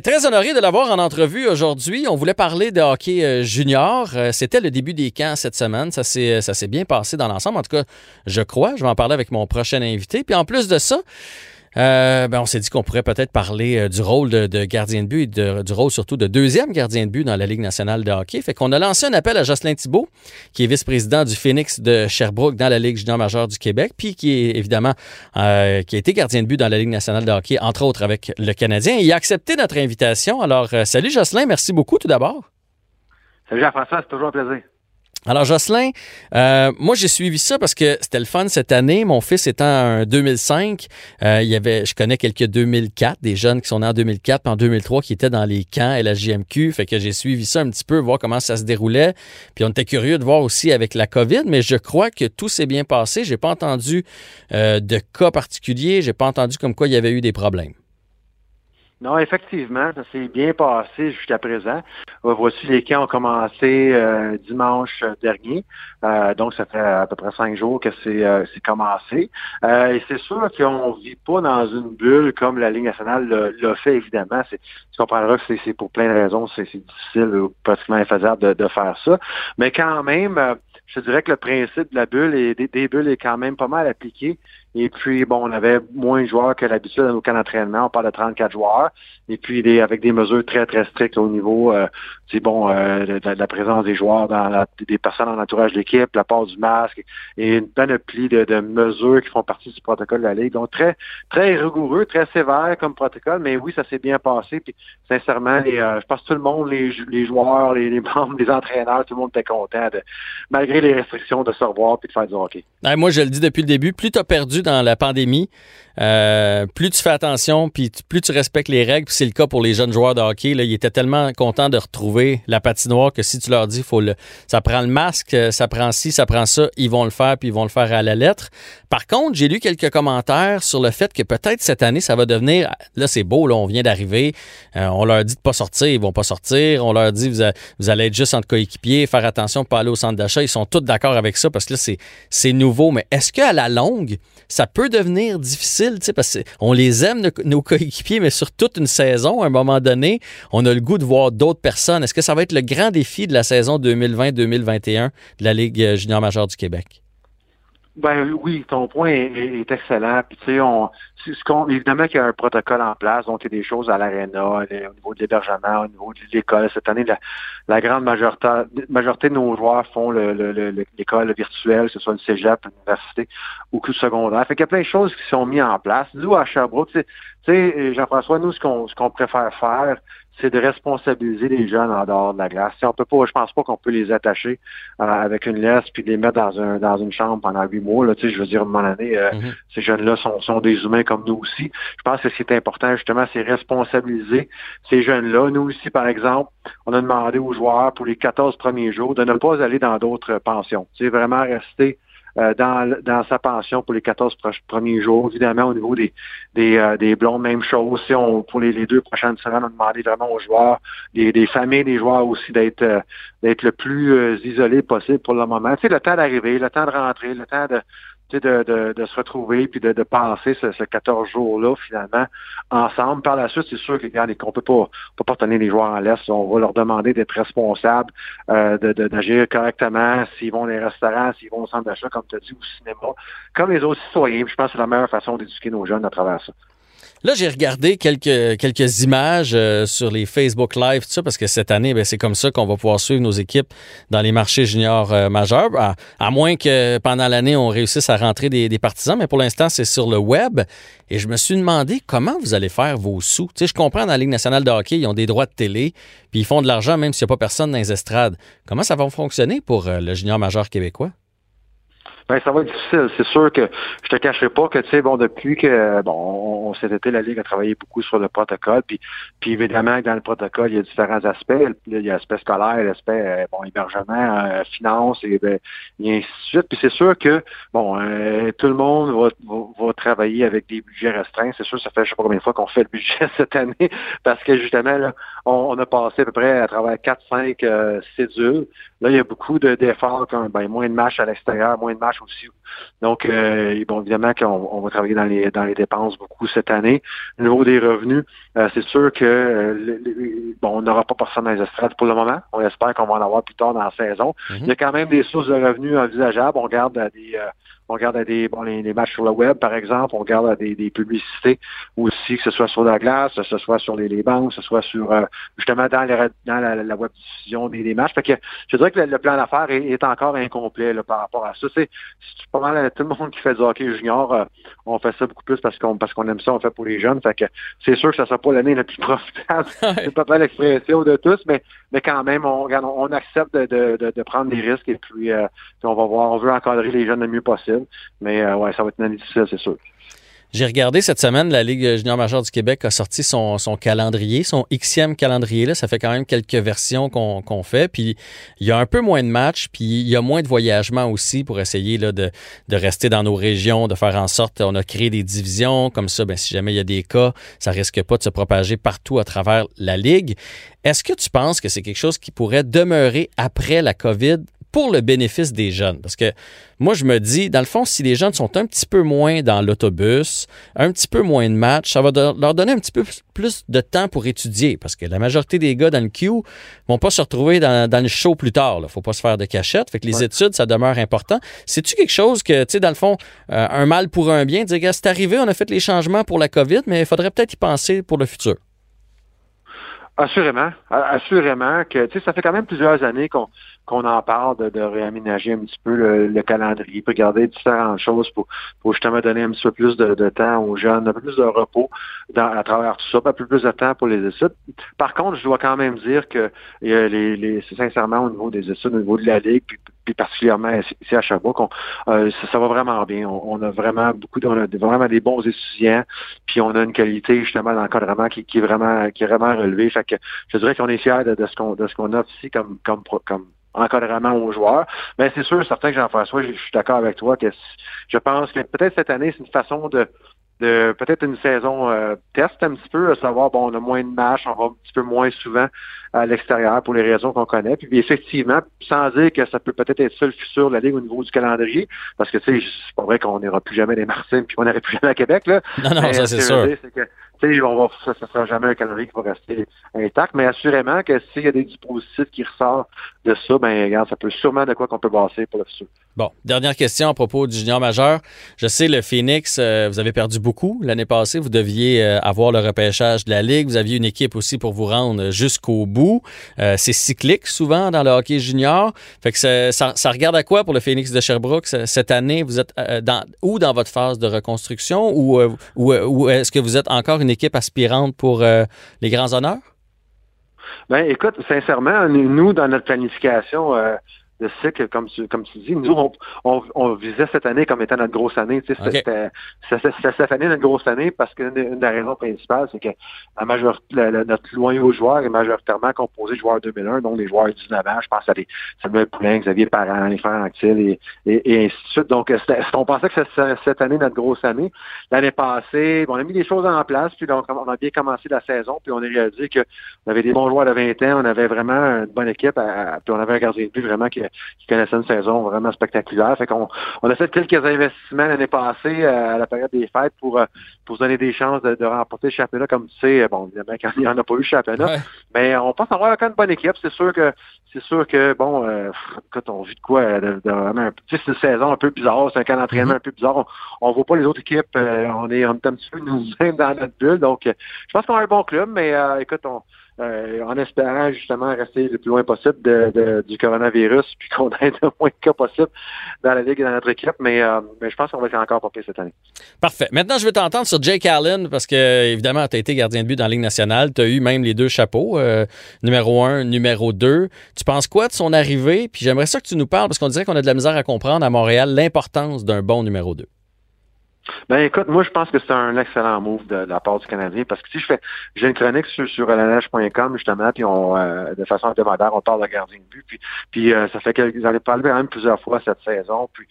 très honoré de l'avoir en entrevue aujourd'hui. On voulait parler de hockey euh, junior. Euh, c'était le début des camps cette semaine. Ça s'est, ça s'est bien passé dans l'ensemble. En tout cas, je crois. Je vais en parler avec mon prochain invité. Puis en plus de ça, euh, ben on s'est dit qu'on pourrait peut-être parler euh, du rôle de, gardien de but et du rôle surtout de deuxième gardien de but dans la Ligue nationale de hockey. Fait qu'on a lancé un appel à Jocelyn Thibault, qui est vice-président du Phoenix de Sherbrooke dans la Ligue junior majeure du Québec, puis qui est évidemment euh, qui a été gardien de but dans la Ligue nationale de hockey, entre autres avec le Canadien. il a accepté notre invitation. Alors, salut Jocelyn, merci beaucoup tout d'abord. Salut Jean-François, c'est toujours un plaisir. Alors Jocelyn, euh, moi j'ai suivi ça parce que c'était le fun cette année. Mon fils étant en 2005, euh, il y avait, je connais quelques 2004, des jeunes qui sont nés en 2004 puis en 2003 qui étaient dans les camps et la JMQ. Fait que j'ai suivi ça un petit peu, voir comment ça se déroulait. Puis on était curieux de voir aussi avec la COVID, mais je crois que tout s'est bien passé. J'ai pas entendu euh, de cas particuliers. J'ai pas entendu comme quoi il y avait eu des problèmes. Non, effectivement, ça s'est bien passé jusqu'à présent. Euh, voici, les camps ont commencé euh, dimanche dernier, euh, donc ça fait à peu près cinq jours que c'est commencé. et c'est sûr qu'on vit pas dans une bulle comme la Ligue nationale l'a fait, évidemment. Tu comprendras que c'est pour plein de raisons, c'est difficile ou pratiquement infaisable de, de, faire ça. Mais quand même, je dirais que le principe de la bulle et des bulles est quand même pas mal appliqué. Et puis, bon, on avait moins de joueurs que l'habitude dans nos camps d'entraînement. On parle de 34 joueurs. Et puis, des, avec des mesures très, très strictes au niveau, euh, c'est bon, euh, de, la présence des joueurs, dans la, des personnes en entourage d'équipe, la part du masque et une panoplie de, de, mesures qui font partie du protocole de la Ligue. Donc, très, très rigoureux, très sévère comme protocole. Mais oui, ça s'est bien passé. Puis, sincèrement, les, euh, je pense que tout le monde, les, les joueurs, les, les, membres, les entraîneurs, tout le monde était content, de, malgré les restrictions, de se revoir puis de faire du hockey. moi, je le dis depuis le début, plus tu as perdu dans la pandémie, euh, plus tu fais attention, puis plus tu respectes les règles, puis c'est le cas pour les jeunes joueurs de hockey. Ils étaient tellement contents de retrouver la patinoire que si tu leur dis, faut le, ça prend le masque, ça prend ci, ça prend ça, ils vont le faire, puis ils vont le faire à la lettre. Par contre, j'ai lu quelques commentaires sur le fait que peut-être cette année, ça va devenir, là c'est beau, là on vient d'arriver, euh, on leur dit de pas sortir, ils vont pas sortir, on leur dit vous, allez être juste entre coéquipiers, faire attention, pas aller au centre d'achat, ils sont tous d'accord avec ça parce que là c'est nouveau. Mais est-ce qu'à la longue, ça peut devenir difficile, tu sais, parce qu'on les aime, nos, coéquipiers, mais sur toute une saison, à un moment donné, on a le goût de voir d'autres personnes. Est-ce que ça va être le grand défi de la saison 2020-2021 de la Ligue euh, junior majeure du Québec? Ben oui, ton point est, excellent. Puis tu sais, on, évidemment qu'il y a un protocole en place, donc il y a des choses à l'aréna, au niveau de l'hébergement, au niveau de l'école. Cette année, la, grande majorité, majorité de nos joueurs font l'école le, virtuelle, que ce soit le cégep, l'université ou le secondaire. Fait qu'il y a plein de choses qui sont mises en place. Nous, à Sherbrooke, tu sais, Jean-François, nous, ce qu'on ce qu'on préfère faire, c'est de responsabiliser les jeunes en dehors de la glace. on peut pas, je pense pas qu'on peut les attacher euh, avec une laisse puis les mettre dans un dans une chambre pendant huit mois. Là, je veux dire, à un moment donné, euh, mm-hmm. ces jeunes-là sont, sont des humains comme nous aussi. Je pense que ce qui est important, justement, c'est responsabiliser ces jeunes-là. Nous aussi, par exemple, on a demandé aux joueurs pour les 14 premiers jours de ne pas aller dans d'autres pensions. C'est vraiment rester euh, dans, dans sa pension pour les 14 premiers jours. Évidemment, au niveau des, des, euh, des blondes, même chose. Si on, pour les, deux prochaines semaines, on a demandé vraiment aux joueurs, des, des familles des joueurs aussi d'être euh, d'être le plus isolé possible pour le moment. C'est le temps d'arriver, le temps de rentrer, le temps de de, se retrouver puis de, passer ce, ce 14 jours-là, finalement, ensemble. Par la suite, c'est sûr qu'on ne peut pas, peut pas tenir les joueurs en laisse. On va leur demander d'être responsables, euh, d'agir correctement, s'ils vont dans les restaurants, s'ils vont au centre d'achat, comme tu as dit, au cinéma, comme les autres citoyens. Je pense que c'est la meilleure façon d'éduquer nos jeunes à travers ça. Là, j'ai regardé quelques, quelques images euh, sur les Facebook Live, tout ça, parce que cette année, ben, c'est comme ça qu'on va pouvoir suivre nos équipes dans les marchés juniors euh, majeurs, à, moins que pendant l'année, on réussisse à rentrer des, des partisans, mais pour l'instant, c'est sur le web. Et je me suis demandé comment vous allez faire vos sous. Tu sais, je comprends, dans la Ligue nationale de hockey, ils ont des droits de télé, puis ils font de l'argent même s'il n'y a pas personne dans les estrades. Comment ça va fonctionner pour euh, le junior majeur québécois? Ben, ça va être difficile. C'est sûr que je te cacherai pas que, tu sais, bon, depuis que, bon, on, cet été, la Ligue a travaillé beaucoup sur le protocole, puis, puis évidemment, dans le protocole, il y a différents aspects. Il y a l'aspect scolaire, l'aspect, euh, bon, hébergement, euh, finance, et, ben, et ainsi de suite. Puis c'est sûr que, bon, euh, tout le monde va, va, travailler avec des budgets restreints. C'est sûr, ça fait je sais pas combien de fois qu'on fait le budget cette année, parce que justement, là, on, a passé à peu près à travers 4-5 cédules. Là, il y a beaucoup d'efforts, comme ben, moins de matchs à l'extérieur, moins de matchs aussi. Donc, euh, bon, évidemment qu'on on va travailler dans les dans les dépenses beaucoup cette année. Au niveau des revenus, euh, c'est sûr que euh, bon, on n'aura pas personne dans les estrades pour le moment. On espère qu'on va en avoir plus tard dans la saison. Mm-hmm. Il y a quand même des sources de revenus envisageables. On garde des on regarde à des bon, les, matchs sur le web, par exemple, on regarde à des, des, publicités aussi, que ce soit sur la glace, que ce soit sur les, les banques, que ce soit sur euh, justement dans, dans la, la, web diffusion des, des, matchs. Fait que je dirais que le, plan d'affaires est, encore incomplet là, par rapport à ça. C'est pas mal tout le monde qui fait du hockey junior, euh, on fait ça beaucoup plus parce qu'on parce qu'on aime ça, on fait pour les jeunes. Fait que c'est sûr que ça sera pas l'année la plus profitable. c'est pas mal l'expression de tous, mais mais quand même, on, on accepte de, de, de, prendre des risques et puis, euh, puis on va voir, on veut encadrer les jeunes le mieux possible. Mais euh, ouais, ça va être une année difficile, c'est sûr. J'ai regardé cette semaine, la Ligue junior majeure du Québec a sorti son, calendrier, son Xème calendrier. Là. Ça fait quand même quelques versions qu'on fait. Puis il y a un peu moins de matchs, puis il y a moins de voyagements aussi pour essayer de rester dans nos régions, de faire en sorte, on a créé des divisions. Comme ça, ben, si jamais il y a des cas, ça risque pas de se propager partout à travers la Ligue. Est-ce que tu penses que c'est quelque chose qui pourrait demeurer après la COVID pour le bénéfice des jeunes. Parce que moi, je me dis, dans le fond, si les jeunes sont un petit peu moins dans l'autobus, un petit peu moins de matchs, ça va leur donner un petit peu plus de temps pour étudier. Parce que la majorité des gars dans le queue vont pas se retrouver dans, le show plus tard. Il faut pas se faire de cachette. Fait que les études, ça demeure important. C'est-tu quelque chose que, tu sais, dans le fond, euh, un mal pour un bien, dire, c'est arrivé, on a fait les changements pour la COVID, mais il faudrait peut-être y penser pour le futur. Assurément, assurément que tu sais, ça fait quand même plusieurs années qu'on qu'on en parle de, réaménager un petit peu le, calendrier, pour regarder différentes choses pour, pour justement donner un petit peu plus de, temps aux jeunes, un peu plus de repos à travers tout ça, un peu plus de temps pour les études. Par contre, je dois quand même dire que les, les, sincèrement au niveau des études, au niveau de la Ligue, puis, particulièrement ici à Sherbrooke, euh, ça, va vraiment bien. On, a vraiment beaucoup, on a vraiment des bons étudiants, puis on a une qualité justement d'encadrement qui, qui est vraiment qui est vraiment relevée. Fait que je dirais qu'on est fiers de, ce qu'on de ce qu'on a ici comme comme comme encadrement aux joueurs. Mais c'est sûr, certain que Jean-François, je, suis d'accord avec toi que je pense que peut-être cette année, c'est une façon de, de peut-être une saison euh, test un petit peu, à savoir, bon, on a moins de matchs, on va un petit peu moins souvent à l'extérieur pour les raisons qu'on connaît. Puis effectivement, sans dire que ça peut peut-être être ça le futur de la Ligue au niveau du calendrier, parce que tu sais, c'est pas vrai qu'on n'ira plus jamais des Martins puis qu'on n'ira plus jamais à Québec. Là. Non, non, ça c'est sûr. on va, ça ne sera jamais un calendrier qui va rester intact, mais assurément que s'il y a des dispositifs qui ressortent de ça, ben regarde, ça peut sûrement de quoi qu'on peut passer pour le futur. Bon, dernière question à propos du junior majeur. Je sais, le Phoenix, euh, vous avez perdu beaucoup l'année passée. Vous deviez euh, avoir le repêchage de la Ligue. Vous aviez une équipe aussi pour vous rendre jusqu'au bout. Euh, c'est cyclique souvent dans le hockey junior. Fait que ça, regarde à quoi pour le Phoenix de Sherbrooke cette année? Vous êtes dans, où dans votre phase de reconstruction ou, ou, est-ce que vous êtes encore une équipe aspirante pour les grands honneurs? Ben, écoute, sincèrement, nous, dans notre planification, de cycle, comme tu, comme tu dis. Nous, on, on, visait cette année comme étant notre grosse année. Tu sais, C'était cette année notre grosse année parce que une des raisons principales, c'est que la majorité, notre loin aux joueurs est majoritairement composé de joueurs 2001, donc des joueurs 19 ans. Je pense à des Samuel Poulin, Xavier Parent, les frères Anctil et, et, ainsi de suite. Donc, on pensait que c'était cette année notre grosse année. L'année passée, on a mis des choses en place, puis donc, on a bien commencé la saison, puis on a réalisé qu'on avait des bons joueurs de 20 ans, on avait vraiment une bonne équipe, puis on avait un gardien de but vraiment qui, qui connaissaient une saison vraiment spectaculaire. Fait qu'on on a fait quelques investissements l'année passée euh, à la période des fêtes pour, euh, pour se donner des chances de, remporter le championnat. Comme tu sais, bon, évidemment, quand il n'y en a pas eu le championnat. Mais on pense avoir quand même une bonne équipe. C'est sûr que c'est sûr que, bon, euh, quand on vit de quoi, de, vraiment, c'est une saison un peu bizarre, c'est un camp d'entraînement mm-hmm. un peu bizarre. On ne voit pas les autres équipes, on est, on est un petit peu nous dans notre bulle. Donc, je pense qu'on a un bon club, mais écoute, on, euh, en espérant justement rester le plus loin possible de, du coronavirus, puis qu'on ait le moins de cas possible dans la Ligue et dans notre équipe. Mais, euh, je pense qu'on va être encore pas cette année. Parfait. Maintenant, je vais t'entendre sur Jake Allen, parce que, évidemment, tu as été gardien de but dans la Ligue nationale. Tu as eu même les deux chapeaux, euh, numéro un, numéro deux. Tu penses quoi de son arrivée? Puis j'aimerais ça que tu nous parles, parce qu'on dirait qu'on a de la misère à comprendre à Montréal l'importance d'un bon numéro deux. Ben écoute, moi je pense que c'est un excellent move de, la part du Canadien parce que si je fais j'ai une chronique sur, sur justement, puis on euh, de façon hebdomadaire, on parle de gardien de but, puis, puis euh, ça fait que j'en ai parlé même plusieurs fois cette saison. Puis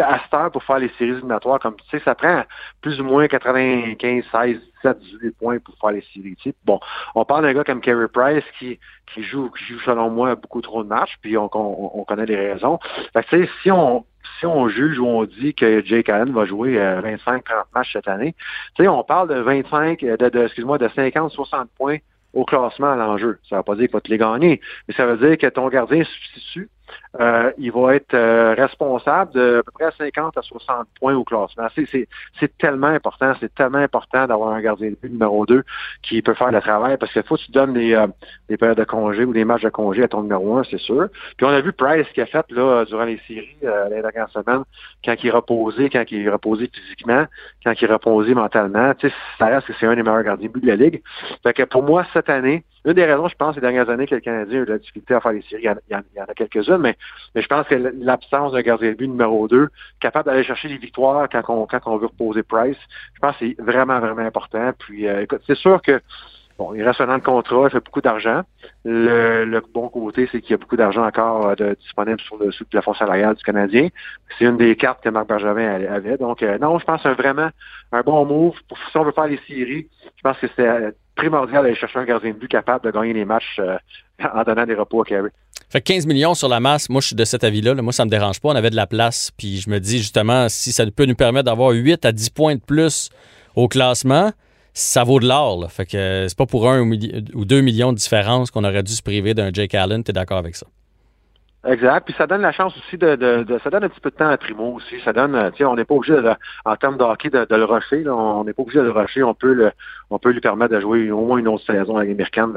à cette heure pour faire les séries éliminatoires, comme tu sais, ça prend plus ou moins 95, 16, 17, 18 points pour faire les séries. Bon, on parle d'un gars comme Kerry Price qui, qui joue, qui joue selon moi beaucoup trop de matchs, puis on, on, connaît les raisons. Fait que, si on si on juge ou on dit que Jake Allen va jouer 25-30 euh, matchs cette année, tu sais, on parle de 25, de, de excuse-moi, de 50-60 points au classement à l'enjeu. Ça ne veut pas dire qu'il va te les gagner, mais ça veut dire que ton gardien substitut euh, il va être euh, responsable de à peu près 50 à 60 points au classement. C'est tellement important, c'est tellement important d'avoir un gardien de but numéro 2 qui peut faire le travail parce qu'il faut que tu donnes des, euh, des périodes de congé ou des matchs de congé à ton numéro 1, c'est sûr. Puis on a vu Price qui a fait là durant les séries euh, les dernières semaines, quand il reposé, quand il reposé physiquement, quand il reposé mentalement. Tu sais, ça reste que c'est un des meilleurs gardiens de but de la Ligue. Fait que pour moi, cette année, une des raisons, je pense, ces dernières années que le Canadien a eu de la difficulté à faire les séries, il y en, a quelques-unes, mais, je pense que l'absence d'un gardien de but numéro 2, capable d'aller chercher les victoires quand on, quand on veut reposer Price, je pense que c'est vraiment, vraiment important. Puis, euh, écoute, c'est sûr que Bon, il reste un an de contrat, il fait beaucoup d'argent. Le, bon côté, c'est qu'il y a beaucoup d'argent encore euh, de, disponible sur le, sous le plafond salarial du Canadien. C'est une des cartes que Marc Bergevin avait. Donc, euh, non, je pense c'est vraiment un bon move. Pour, si on veut faire les séries, je pense que c'est primordial d'aller chercher un gardien de but capable de gagner les matchs euh, en donnant des repos à Carey. Fait 15 millions sur la masse, moi je suis de cet avis-là. Moi, ça me dérange pas. On avait de la place. Puis je me dis justement, si ça peut nous permettre d'avoir 8 à 10 points de plus au classement, ça vaut de l'or. Fait que euh, c'est pas pour un ou deux millions de différence qu'on aurait dû se priver d'un Jake Allen. Tu es d'accord avec ça? Exact. Puis ça donne la chance aussi de, ça donne un petit peu de temps à Primo aussi. Ça donne, euh, tu sais, on n'est pas obligé de, en termes de hockey de, le rusher. Là, on n'est pas obligé de le rusher. On peut le, on peut lui permettre de jouer au moins une autre saison avec l'américaine.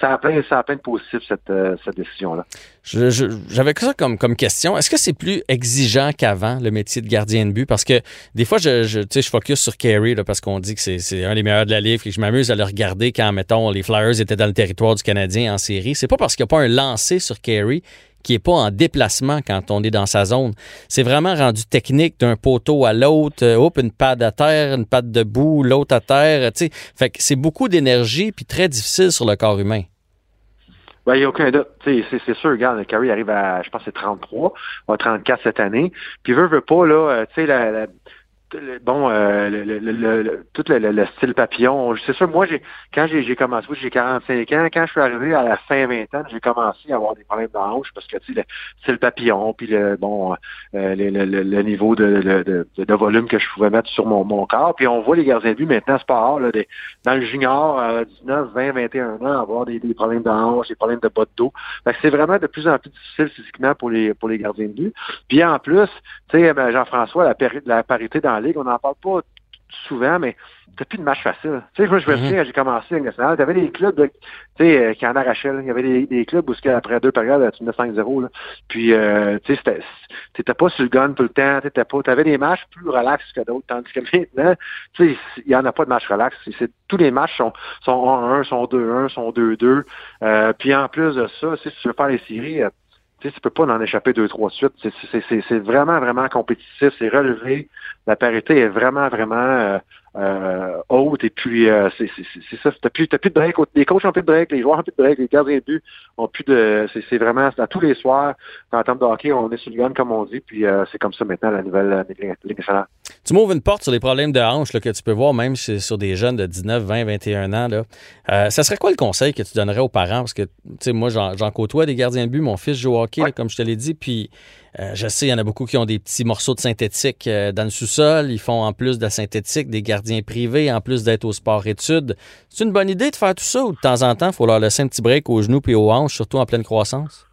Ça a plein, ça a plein de positifs cette, euh, cette décision-là. J'avais ça comme, comme question. Est-ce que c'est plus exigeant qu'avant le métier de gardien de but? Parce que des fois, je, je, je focus sur Carey là, parce qu'on dit que c'est un des meilleurs de la livre et je m'amuse à le regarder quand, mettons, les Flyers étaient dans le territoire du Canadien en série. C'est pas parce qu'il n'y a pas un lancé sur Carey qui n'est pas en déplacement quand on est dans sa zone. C'est vraiment rendu technique d'un poteau à l'autre. Euh, une patte à terre, une patte debout, l'autre à terre. sais. Fait que c'est beaucoup d'énergie puis très difficile sur le corps humain. Ben, il n'y a aucun doute. C'est sûr, regarde, Carrie arrive à, je pense, c'est 33, à 34 cette année. Puis veut, veut pas, là, euh, tu sais, la bon, euh, le, le, tout le, style papillon. C'est sûr, moi, j'ai quand j'ai commencé, j'ai 45 ans, quand je suis arrivé à la fin vingtaine, j'ai commencé à avoir des problèmes de hanche parce que tu sais, le style papillon, puis le bon euh, le, niveau de, de, volume que je pouvais mettre sur mon, mon corps. Puis on voit les gardiens de but maintenant, c'est pas rare, là, dans le junior, 19, 20, 21 ans, avoir des, des problèmes de hanche, des problèmes de bas de dos. c'est vraiment de plus en plus difficile physiquement pour les pour les gardiens de but. Puis en plus, tu sais, ben, Jean-François, la, la parité dans Ligue, on n'en parle pas souvent, mais t'as plus de match facile. Tu sais, moi, je me mhm. souviens, quand j'ai commencé en nationale, t'avais des clubs tu sais, euh, qui en arrachaient. Il y avait des, clubs où, après deux périodes, tu menais 5-0. Puis, euh, tu sais, t'étais pas sur le gun tout le temps. T'étais pas, t'avais des matchs plus relax que d'autres. Tandis que maintenant, tu sais, il y en a pas de match relax. tous les matchs sont, sont 1-1, sont 2-1, sont 2-2. Euh, puis, en plus de ça, si tu veux faire les séries, tu tu peux pas en échapper deux, trois suites. C'est vraiment, vraiment compétitif. C'est relevé. La parité est vraiment, vraiment euh, euh, haute. Et puis, euh, c'est ça. T'as plus, plus de break. Les coachs ont plus de break, les joueurs ont plus de break, les gardiens de but ont plus de. C'est vraiment à tous les soirs, en termes de hockey, on est sur le gun, comme on dit. Puis c'est comme ça maintenant la nouvelle Ligue nationale. Tu m'ouvres une porte sur les problèmes de hanche là, que tu peux voir même sur des jeunes de 19, 20, 21 ans. Là. ça serait quoi le conseil que tu donnerais aux parents? Parce que, tu sais, moi, j'en côtoie des gardiens de but. Mon fils joue au hockey, comme je te l'ai dit. Puis, je sais, il y en a beaucoup qui ont des petits morceaux de synthétique dans le sous-sol. Ils font en plus de la synthétique des gardiens privés, en plus d'être au sport-études. C'est une bonne idée de faire tout ça ou de temps en temps, il faut leur laisser un petit break aux genoux et aux hanches, surtout en pleine croissance?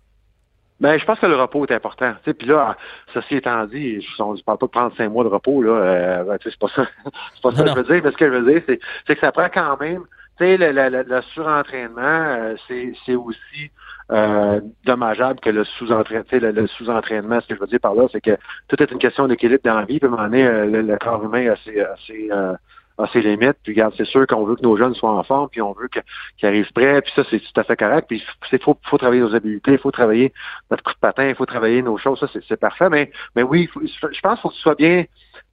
Ben, je pense que le repos est important. Puis là, ceci étant dit, je ne parle pas de prendre cinq mois de repos, là. Euh, ben, c'est pas ça, c'est pas ça que je veux dire. Mais ce que je veux dire, c'est, que ça prend quand même. Tu sais, le, le, surentraînement, euh, c'est, c'est aussi euh, dommageable que le sous-entraînement. Le, sous-entraînement, ce que je veux dire par là, c'est que tout est une question d'équilibre dans la vie. Puis à un moment donné, euh, le, corps humain a ses, assez a ses limites. Puis regarde, c'est sûr qu'on veut que nos jeunes soient en forme, puis on veut qu'ils arrivent prêts, puis ça, c'est tout à fait correct. Puis il faut, faut travailler nos habiletés, il faut travailler notre coup de patin, il faut travailler nos choses, ça, c'est parfait. Mais, mais oui, je pense qu'il faut que tu sois bien,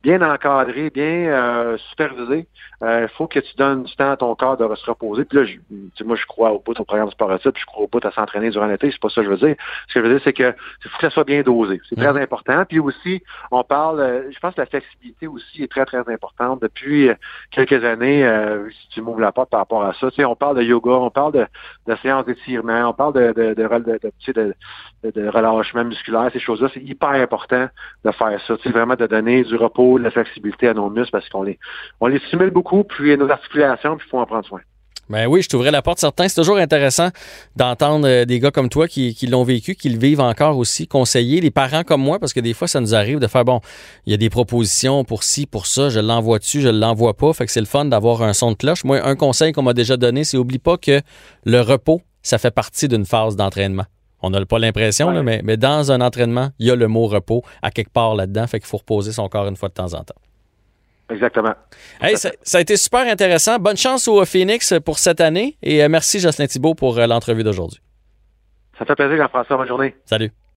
bien encadré, bien euh, supervisé. Il euh, faut que tu donnes du temps à ton corps de se reposer. Puis là, je, moi, je crois au bout au programme sportif, puis je crois au bout à s'entraîner durant l'été. C'est pas ça que je veux dire. Ce que je veux dire, c'est que faut que ça soit bien dosé. C'est très important. Puis aussi, on parle, euh, je pense que la flexibilité aussi est très, très importante. Depuis quelques années, si tu m'ouvres la porte par rapport à ça, tu sais, on parle de yoga, on parle de, de séances d'étirement, on parle de, de, de, de, de relâchement musculaire, ces choses-là. C'est hyper important de faire ça. Tu sais, vraiment de donner du repos, de la flexibilité à nos muscles parce qu'on les, on beaucoup, puis nos articulations, puis faut en prendre soin. Ben oui, je t'ouvrais la porte certain. C'est toujours intéressant d'entendre euh, des gars comme toi qui, qui l'ont vécu, qui le vivent encore aussi, conseiller les parents comme moi, parce que des fois, ça nous arrive de faire, bon, il y a des propositions pour ci, pour ça, je l'envoie dessus, je l'envoie pas. Fait que c'est le fun d'avoir un son de cloche. Moi, un conseil qu'on m'a déjà donné, c'est oublie pas que le repos, ça fait partie d'une phase d'entraînement. On n'a pas l'impression, mais, mais dans un entraînement, il y a le mot repos à quelque part là-dedans. Fait qu'il faut reposer son corps une fois de temps en temps. Exactement. Hey, ça, a été super intéressant. Bonne chance au Phoenix pour cette année et euh, merci Jocelyn Thibault pour euh, l'entrevue d'aujourd'hui. Ça fait plaisir, Jean-François. Bonne journée. Salut.